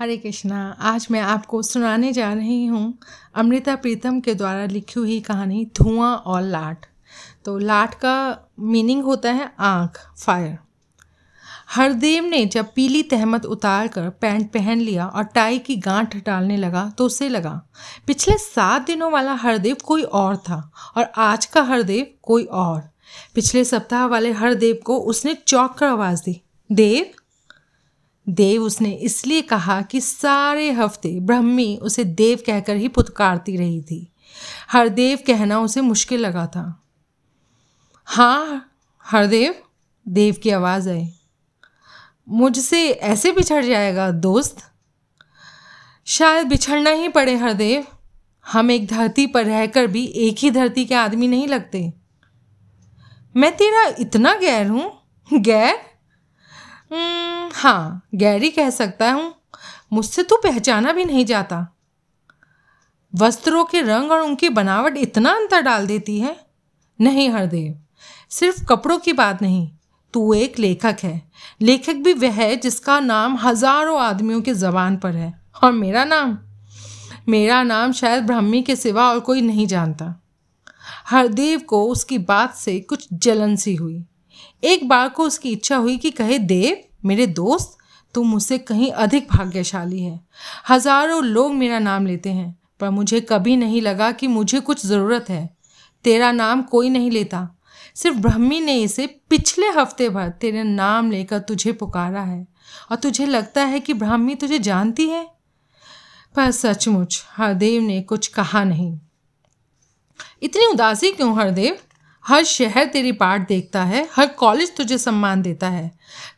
हरे कृष्णा, आज मैं आपको सुनाने जा रही हूँ अमृता प्रीतम के द्वारा लिखी हुई कहानी धुआँ और लाट। तो लाट का मीनिंग होता है आँख, फायर। हरदेव ने जब पीली तहमत उतार कर पैंट पहन लिया और टाई की गांठ डालने लगा तो उसे लगा, पिछले सात दिनों वाला हरदेव कोई और था और आज का हरदेव कोई और। पिछले सप्ताह वाले हरदेव को उसने चौंक कर आवाज़ दी, देव देव उसने इसलिए कहा कि सारे हफ़्ते ब्रह्मी उसे देव कहकर ही पुतकारती रही थी। हरदेव कहना उसे मुश्किल लगा था। हाँ हरदेव, देव की आवाज़ आई। मुझसे ऐसे बिछड़ जाएगा, दोस्त। शायद बिछड़ना ही पड़े, हरदेव। हम एक धरती पर रहकर भी एक ही धरती के आदमी नहीं लगते। मैं तेरा इतना गैर हूँ? गैर? हाँ गैरी कह सकता हूँ, मुझसे तो पहचाना भी नहीं जाता। वस्त्रों के रंग और उनकी बनावट इतना अंतर डाल देती है। नहीं, हरदेव, सिर्फ़ कपड़ों की बात नहीं, तू एक लेखक है। लेखक भी वह है जिसका नाम हज़ारों आदमियों के जबान पर है। और मेरा नाम? मेरा नाम शायद ब्राह्मी के सिवा और कोई नहीं जानता। हरदेव को उसकी बात से कुछ जलन सी हुई। एक बार को उसकी इच्छा हुई कि कहे, देव, मेरे दोस्त तुम मुझसे कहीं अधिक भाग्यशाली है। हज़ारों लोग मेरा नाम लेते हैं, पर मुझे कभी नहीं लगा कि मुझे कुछ ज़रूरत है। तेरा नाम कोई नहीं लेता। सिर्फ़ ब्रह्मी ने इसे पिछले हफ़्ते भर तेरे नाम लेकर तुझे पुकारा है, और तुझे लगता है कि ब्राह्मी तुझे जानती है। पर सचमुच हरदेव ने कुछ कहा नहीं। इतनी उदासी क्यों, हरदेव? हर शहर तेरी पाठ देखता है, हर कॉलेज तुझे सम्मान देता है।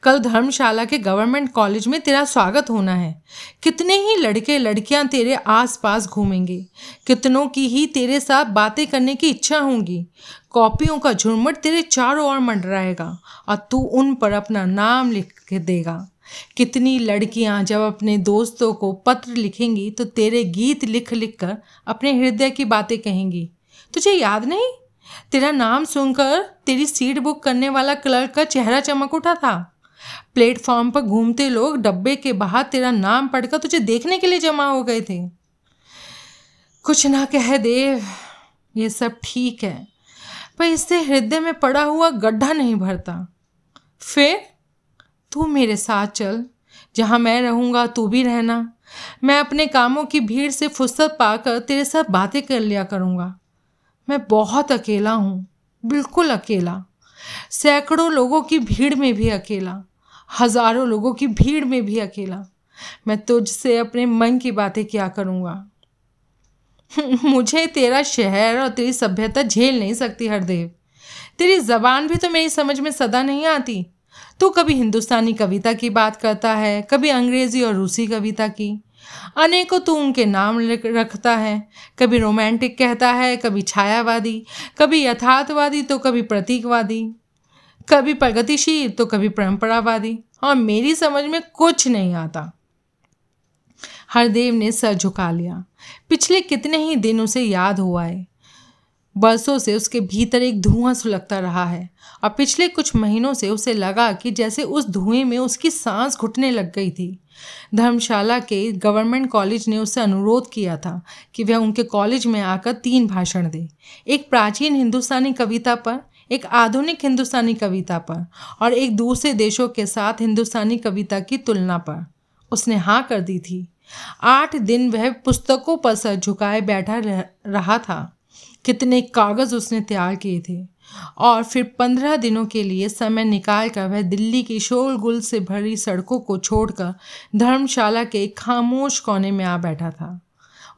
कल धर्मशाला के गवर्नमेंट कॉलेज में तेरा स्वागत होना है। कितने ही लड़के लड़कियाँ तेरे आसपास घूमेंगे, कितनों की ही तेरे साथ बातें करने की इच्छा होंगी। कॉपियों का झुरमुट तेरे चारों ओर मंडराएगा और तू उन पर अपना नाम लिख के देगा। कितनी लड़कियाँ जब अपने दोस्तों को पत्र लिखेंगी तो तेरे गीत लिख लिख कर अपने हृदय की बातें कहेंगी। तुझे याद नहीं? तेरा नाम सुनकर तेरी सीट बुक करने वाला क्लर्क का चेहरा चमक उठा था। प्लेटफॉर्म पर घूमते लोग डब्बे के बाहर तेरा नाम पढ़कर तुझे देखने के लिए जमा हो गए थे। कुछ ना कह देव ये सब ठीक है, पर इससे हृदय में पड़ा हुआ गड्ढा नहीं भरता। फिर, तू मेरे साथ चल, जहाँ मैं रहूँगा तू भी रहना। मैं अपने कामों की भीड़ से फुर्सत पाकर तेरे साथ बातें कर लिया करूँगा। मैं बहुत अकेला हूँ, बिल्कुल अकेला। सैकड़ों लोगों की भीड़ में भी अकेला, हज़ारों लोगों की भीड़ में भी अकेला। मैं तुझसे अपने मन की बातें क्या करूँगा? मुझे तेरा शहर और तेरी सभ्यता झेल नहीं सकती, हरदेव। तेरी जबान भी तो मेरी समझ में सदा नहीं आती। तू कभी हिंदुस्तानी कविता की बात करता है, कभी अंग्रेज़ी और रूसी कविता की। अनेकों तू उनके नाम रखता है। कभी रोमांटिक कहता है, कभी छायावादी, कभी यथार्थवादी तो कभी प्रतीकवादी, कभी प्रगतिशील तो कभी परंपरावादी। और मेरी समझ में कुछ नहीं आता। हरदेव ने सर झुका लिया। पिछले कितने ही दिन उसे याद हुआ है। बरसों से उसके भीतर एक धुआँ सुलगता रहा है और पिछले कुछ महीनों से उसे लगा कि जैसे उस धुएँ में उसकी सांस घुटने लग गई थी। धर्मशाला के गवर्नमेंट कॉलेज ने उससे अनुरोध किया था कि वह उनके कॉलेज में आकर तीन भाषण दे। एक प्राचीन हिंदुस्तानी कविता पर एक आधुनिक हिंदुस्तानी कविता पर और एक दूसरे देशों के साथ हिंदुस्तानी कविता की तुलना पर। उसने हाँ कर दी थी। आठ दिन वह पुस्तकों पर सर झुकाए बैठा रह, रहा था। कितने कागज़ उसने तैयार किए थे। और फिर पंद्रह दिनों के लिए समय निकाल कर वह दिल्ली की शोरगुल से भरी सड़कों को छोड़कर धर्मशाला के खामोश कोने में आ बैठा था।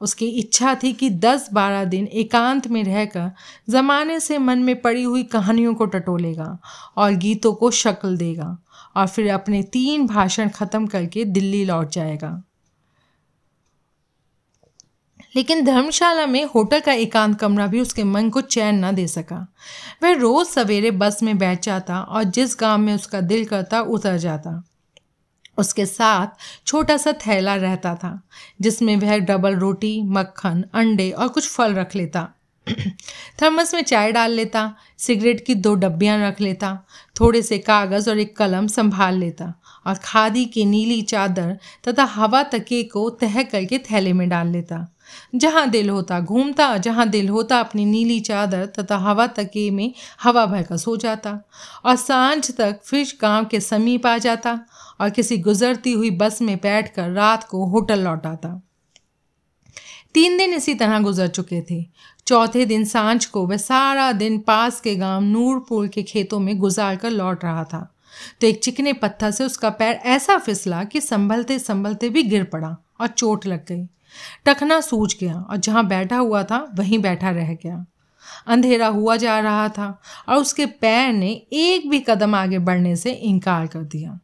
उसकी इच्छा थी कि दस बारह दिन एकांत में रहकर ज़माने से मन में पड़ी हुई कहानियों को टटोलेगा और गीतों को शक्ल देगा और फिर अपने तीन भाषण ख़त्म करके दिल्ली लौट जाएगा। लेकिन धर्मशाला में होटल का एकांत कमरा भी उसके मन को चैन न दे सका। वह रोज़ सवेरे बस में बैठ जाता और जिस गाँव में उसका दिल करता, उतर जाता। उसके साथ छोटा सा थैला रहता था, जिसमें वह डबल रोटी, मक्खन, अंडे और कुछ फल रख लेता। थर्मस में चाय डाल लेता, सिगरेट की दो डब्बियाँ रख लेता, थोड़े से कागज़ और एक कलम संभाल लेता और खादी की नीली चादर तथा हवा तके को तह करके थैले में डाल लेता। जहाँ दिल होता घूमता, जहाँ दिल होता अपनी नीली चादर तथा हवा तके में हवा भर कर सो जाता। और साँझ तक फिर गाँव के समीप आ जाता और किसी गुजरती हुई बस में बैठकर रात को होटल लौट आता तीन दिन इसी तरह गुजर चुके थे। चौथे दिन साँझ को वह सारा दिन पास के गाँव नूरपुर के खेतों में गुजार कर लौट रहा था। तो एक चिकने पत्थर से उसका पैर ऐसा फिसला कि संभलते संभलते भी गिर पड़ा और चोट लग गई। टखना सूझ गया और जहाँ बैठा हुआ था, वहीं बैठा रह गया। अंधेरा हुआ जा रहा था और उसके पैर ने एक भी कदम आगे बढ़ने से इनकार कर दिया।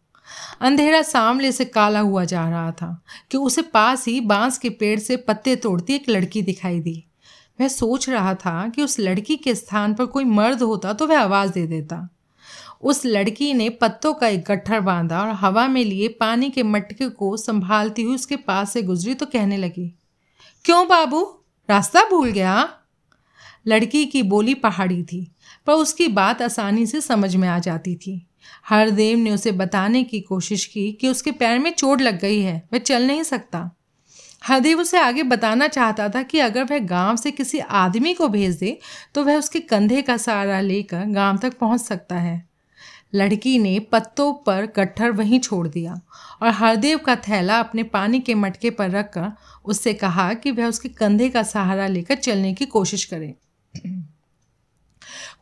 अंधेरा सामने से काला हुआ जा रहा था कि उसे पास ही बाँस के पेड़ से पत्ते तोड़ती एक लड़की दिखाई दी। वह सोच रहा था कि उस लड़की के स्थान पर कोई मर्द होता तो वह आवाज़ दे देता। उस लड़की ने पत्तों का एक गट्ठर बांधा और हवा में लिए पानी के मटके को संभालती हुई उसके पास से गुजरी तो कहने लगी, क्यों बाबू? रास्ता भूल गया? लड़की की बोली पहाड़ी थी, पर उसकी बात आसानी से समझ में आ जाती थी। हरदेव ने उसे बताने की कोशिश की कि उसके पैर में चोट लग गई है, वह चल नहीं सकता। हरदेव उसे आगे बताना चाहता था कि अगर वह गाँव से किसी आदमी को भेज दे तो वह उसके कंधे का सहारा लेकर गाँव तक पहुँच सकता है। लड़की ने पत्तों पर गट्ठर वहीं छोड़ दिया और हरदेव का थैला अपने पानी के मटके पर रखकर उससे कहा कि वह उसके कंधे का सहारा लेकर चलने की कोशिश करे।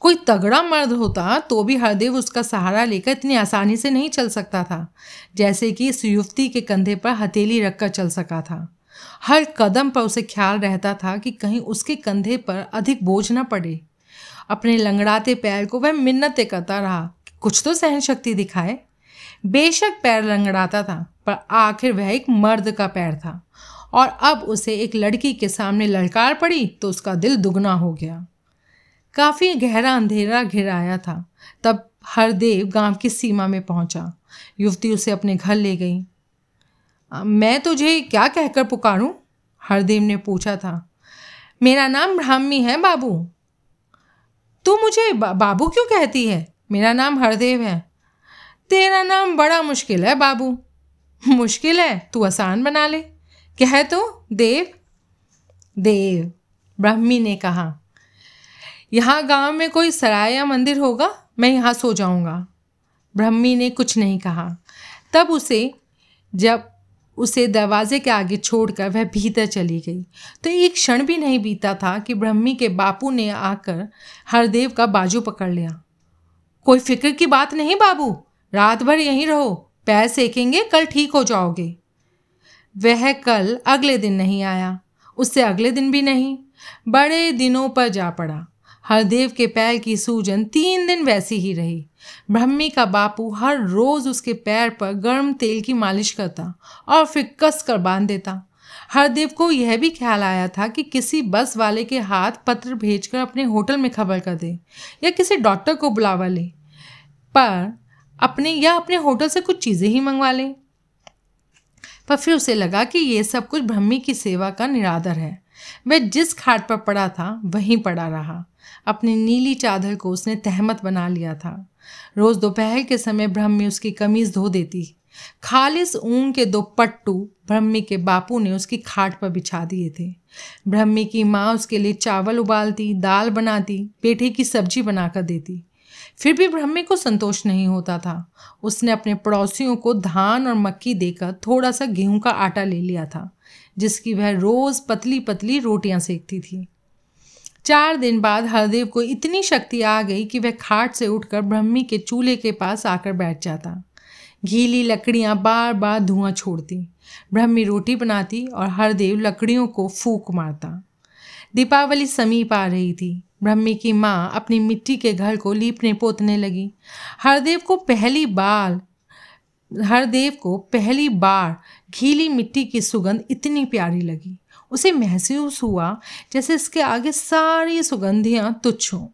कोई तगड़ा मर्द होता तो भी हरदेव उसका सहारा लेकर इतनी आसानी से नहीं चल सकता था, जैसे कि इस युवती के कंधे पर हथेली रखकर चल सका था। हर कदम पर उसे ख्याल रहता था कि कहीं उसके कंधे पर अधिक बोझ न पड़े। अपने लंगड़ाते पैर को वह मिन्नतें करता रहा कुछ तो सहन शक्ति दिखाए। बेशक पैर लंगड़ाता था, पर आखिर वह एक मर्द का पैर था। और अब उसे एक लड़की के सामने ललकार पड़ी तो उसका दिल दुगना हो गया। काफ़ी गहरा अंधेरा घिर आया था। तब हरदेव गाँव की सीमा में पहुँचा। युवती उसे अपने घर ले गई। मैं तुझे क्या कहकर पुकारूं? हरदेव ने पूछा था। मेरा नाम ब्राह्मी है, बाबू। तू मुझे बाबू क्यों कहती है? मेरा नाम हरदेव है। तेरा नाम बड़ा मुश्किल है, बाबू। मुश्किल है, तू आसान बना ले। क्या है तो देव। देव, ब्राह्मी ने कहा, यहाँ गाँव में कोई सराय या मंदिर होगा? मैं यहाँ सो जाऊँगा। ब्रह्मी ने कुछ नहीं कहा। तब उसे, जब उसे दरवाजे के आगे छोड़कर वह भीतर चली गई। तो एक क्षण भी नहीं बीता था कि ब्रह्मी के बापू ने आकर हरदेव का बाजू पकड़ लिया। कोई फ़िक्र की बात नहीं, बाबू। रात भर यहीं रहो। पैर सेकेंगे, कल ठीक हो जाओगे। वह कल अगले दिन नहीं आया। उससे अगले दिन भी नहीं। बड़े दिनों पर जा पड़ा। हरदेव के पैर की सूजन तीन दिन वैसी ही रही। ब्रह्मी का बापू हर रोज़ उसके पैर पर गर्म तेल की मालिश करता और फिर कस कर बाँध देता। हरदेव को यह भी ख्याल आया था कि किसी बस वाले के हाथ पत्र भेजकर अपने होटल में खबर कर दे या किसी डॉक्टर को बुलावा ले। पर अपने या अपने होटल से कुछ चीज़ें ही मंगवा लें। पर फिर उसे लगा कि ये सब कुछ ब्रह्मी की सेवा का निरादर है। वह जिस खाट पर पड़ा था, वहीं पड़ा रहा। अपनी नीली चादर को उसने तहमत बना लिया था। रोज़ दोपहर के समय ब्रह्मी उसकी कमीज़ धो देती। खालिस ऊन के दो पट्टू ब्रह्मी के बापू ने उसकी खाट पर बिछा दिए थे। ब्रह्मी की माँ उसके लिए चावल उबालती, दाल बनाती, पेठे की सब्ज़ी बनाकर देती। फिर भी ब्रह्मी को संतोष नहीं होता था। उसने अपने पड़ोसियों को धान और मक्की देकर थोड़ा सा गेहूँ का आटा ले लिया था, जिसकी वह रोज़ पतली पतली रोटियाँ सेकती थी। चार दिन बाद हरदेव को इतनी शक्ति आ गई कि वह खाट से उठकर ब्रह्मी के चूल्हे के पास आकर बैठ जाता। घीली लकड़ियाँ बार बार धुआँ छोड़ती। ब्रह्मी रोटी बनाती और हरदेव लकड़ियों को फूक मारता। दीपावली समीप आ रही थी। ब्रह्मी की माँ अपनी मिट्टी के घर को लीपने पोतने लगी। हरदेव को पहली बार हरदेव को पहली बार घीली मिट्टी की सुगंध इतनी प्यारी लगी। उसे महसूस हुआ जैसे इसके आगे सारी सुगंधियाँ तुच्छ हों।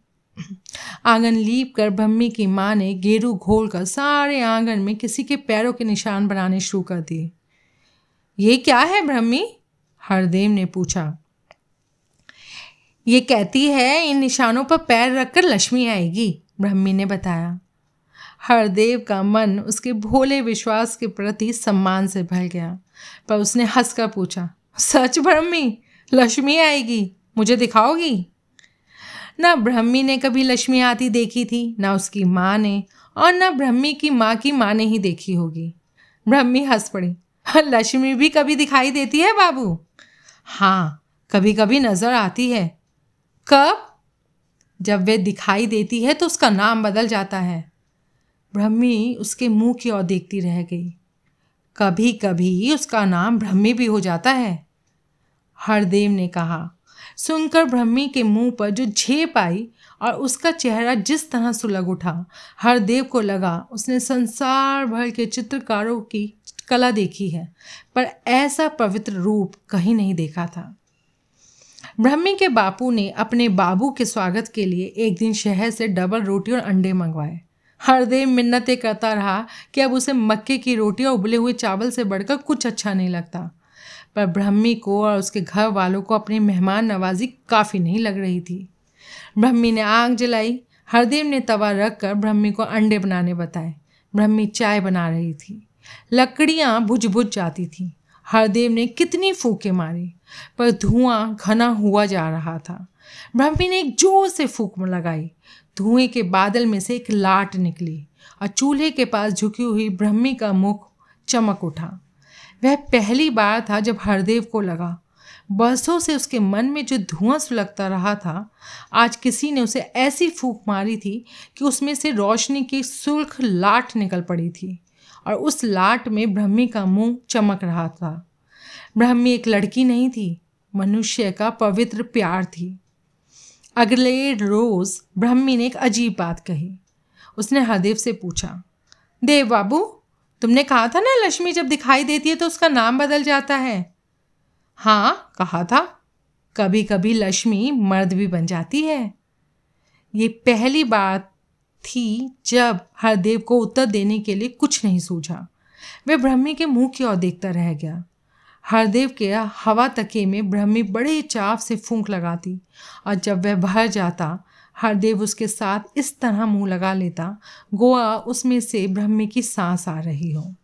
आँगन लीप कर ब्रह्मी की माँ ने गेरू घोल कर सारे आँगन में किसी के पैरों के निशान बनाने शुरू कर दिए। ये क्या है ब्रह्मी? हरदेव ने पूछा। ये कहती है, इन निशानों पर पैर रखकर लक्ष्मी आएगी, ब्रह्मी ने बताया। हरदेव का मन उसके भोले विश्वास के प्रति सम्मान से भर गया, पर उसने हंसकर पूछा, सच ब्रह्मी, लक्ष्मी आएगी, मुझे दिखाओगी? ना ब्रह्मी ने कभी लक्ष्मी आती देखी थी, ना उसकी माँ ने, और ना ब्रह्मी की माँ की माँ ने ही देखी होगी। ब्रह्मी हंस पड़ी, लक्ष्मी भी कभी दिखाई देती है बाबू? हाँ कभी कभी नज़र आती है कब? जब वे दिखाई देती है तो उसका नाम बदल जाता है। ब्रह्मी उसके मुँह की ओर देखती रह गई। कभी कभी उसका नाम ब्रह्मी भी हो जाता है। हरदेव ने कहा, सुनकर ब्रह्मी के मुँह पर जो झेप आई और उसका चेहरा जिस तरह सुलग उठा, हरदेव को लगा, उसने संसार भर के चित्रकारों की कला देखी है, पर ऐसा पवित्र रूप कहीं नहीं देखा था। ब्रह्मी के बापू ने अपने बाबू के स्वागत के लिए एक दिन शहर से डबल रोटी और अंडे मंगवाए। हरदेव मिन्नतें करता रहा कि अब उसे मक्के की रोटी और उबले हुए चावल से बढ़कर कुछ अच्छा नहीं लगता। पर ब्रह्मी को और उसके घर वालों को अपनी मेहमान नवाजी काफ़ी नहीं लग रही थी। ब्रह्मी ने आग जलाई। हरदेव ने तवा रख कर ब्रह्मी को अंडे बनाने बताए। ब्रह्मी चाय बना रही थी। लकड़ियाँ भुज भुज जाती थीं। हरदेव ने कितनी फूकें मारी, पर धुआँ घना हुआ जा रहा था। ब्रह्मी ने एक ज़ोर से फूक लगाई। धुएँ के बादल में से एक लाट निकली और चूल्हे के पास झुकी हुई ब्रह्मी का मुख चमक उठा। वह पहली बार था जब हरदेव को लगा। बरसों से उसके मन में जो धुआँ सुलगता रहा था, आज किसी ने उसे ऐसी फूक मारी थी कि उसमें से रोशनी की सुर्ख लाट निकल पड़ी थी। और उस लाट में ब्रह्मी का मुँह चमक रहा था। ब्रह्मी एक लड़की नहीं थी, मनुष्य का पवित्र प्यार थी। अगले रोज़ ब्रह्मी ने एक अजीब बात कही। उसने हरदेव से पूछा, देव बाबू, तुमने कहा था ना लक्ष्मी जब दिखाई देती है तो उसका नाम बदल जाता है? हाँ कहा था। कभी कभी लक्ष्मी मर्द भी बन जाती है। ये पहली बात थी जब हरदेव को उत्तर देने के लिए कुछ नहीं सूझा। वह ब्रह्मी के मुँह की ओर देखता रह गया। हरदेव के हवा तके में ब्रह्मी बड़े चाव से फूंक लगाती और जब वह भर जाता, हरदेव उसके साथ इस तरह मुँह लगा लेता गोवा उसमें से ब्रह्मी की सांस आ रही हो।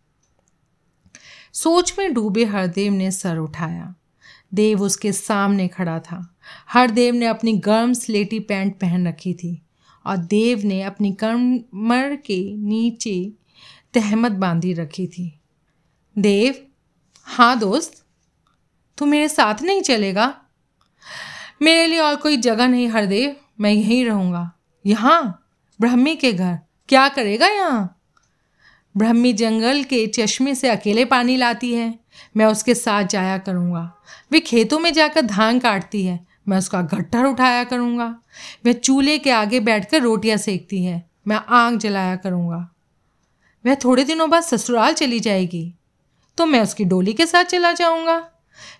सोच में डूबे हरदेव ने सर उठाया। देव उसके सामने खड़ा था। हरदेव ने अपनी गर्म स्लेटी पैंट पहन रखी थी। और देव ने अपनी कमर के नीचे तहमत बांधी रखी थी। देव हाँ दोस्त, तू मेरे साथ नहीं चलेगा। मेरे लिए और कोई जगह नहीं, हरदेव, मैं यहीं रहूँगा। यहाँ, ब्रह्मी के घर, क्या करेगा यहाँ? ब्रह्मी जंगल के चश्मे से अकेले पानी लाती है, मैं उसके साथ जाया करूँगा। वे खेतों में जाकर धान काटती है मैं उसका गट्ठर उठाया करूँगा। वह चूल्हे के आगे बैठकर रोटियाँ सेकती है। मैं आग जलाया करूँगा। वह थोड़े दिनों बाद ससुराल चली जाएगी। तो मैं उसकी डोली के साथ चला जाऊँगा।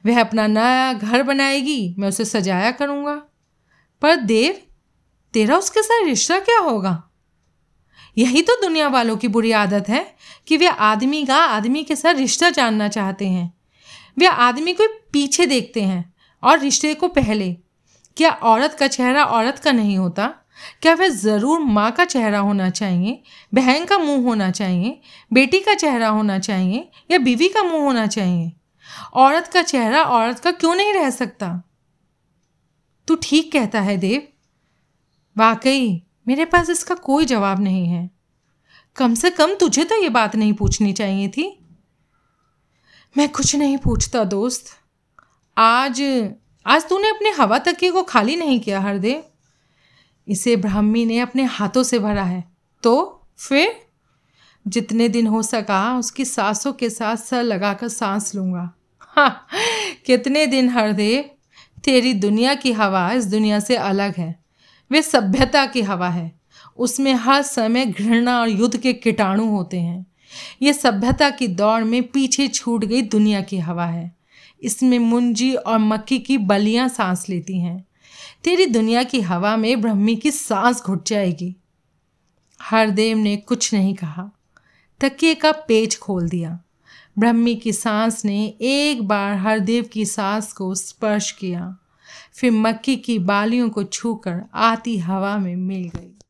वह अपना नया घर बनाएगी। मैं उसे सजाया करूँगा। पर देव, तेरा उसके साथ रिश्ता क्या होगा? यही तो दुनिया वालों की बुरी आदत है कि वे आदमी का आदमी के साथ रिश्ता जानना चाहते हैं। वे आदमी को पीछे देखते हैं। और रिश्ते को पहले। क्या औरत का चेहरा औरत का नहीं होता? क्या वह ज़रूर माँ का चेहरा होना चाहिए, बहन का मुँह होना चाहिए, बेटी का चेहरा होना चाहिए या बीवी का मुँह होना चाहिए? औरत का चेहरा औरत का क्यों नहीं रह सकता? तू ठीक कहता है, देव। वाकई, मेरे पास इसका कोई जवाब नहीं है। कम से कम तुझे तो ये बात नहीं पूछनी चाहिए थी। मैं कुछ नहीं पूछता, दोस्त। आज आज तूने अपने हवा तकिए को खाली नहीं किया, हरदेव। इसे ब्राह्मी ने अपने हाथों से भरा है। तो फिर? जितने दिन हो सका उसकी सांसों के साथ सर लगाकर सांस लूँगा। हाँ कितने दिन, हरदेव? तेरी दुनिया की हवा इस दुनिया से अलग है। वे सभ्यता की हवा है। उसमें हर समय घृणा और युद्ध के कीटाणु होते हैं। ये सभ्यता की दौड़ में पीछे छूट गई दुनिया की हवा है। इसमें मुंजी और मक्की की बलियाँ सांस लेती हैं। तेरी दुनिया की हवा में ब्रह्मी की सांस घुट जाएगी। हरदेव ने कुछ नहीं कहा। तकिए का पेच खोल दिया। ब्रह्मी की सांस ने एक बार हरदेव की सांस को स्पर्श किया। फिर मक्की की बालियों को छूकर आती हवा में मिल गई।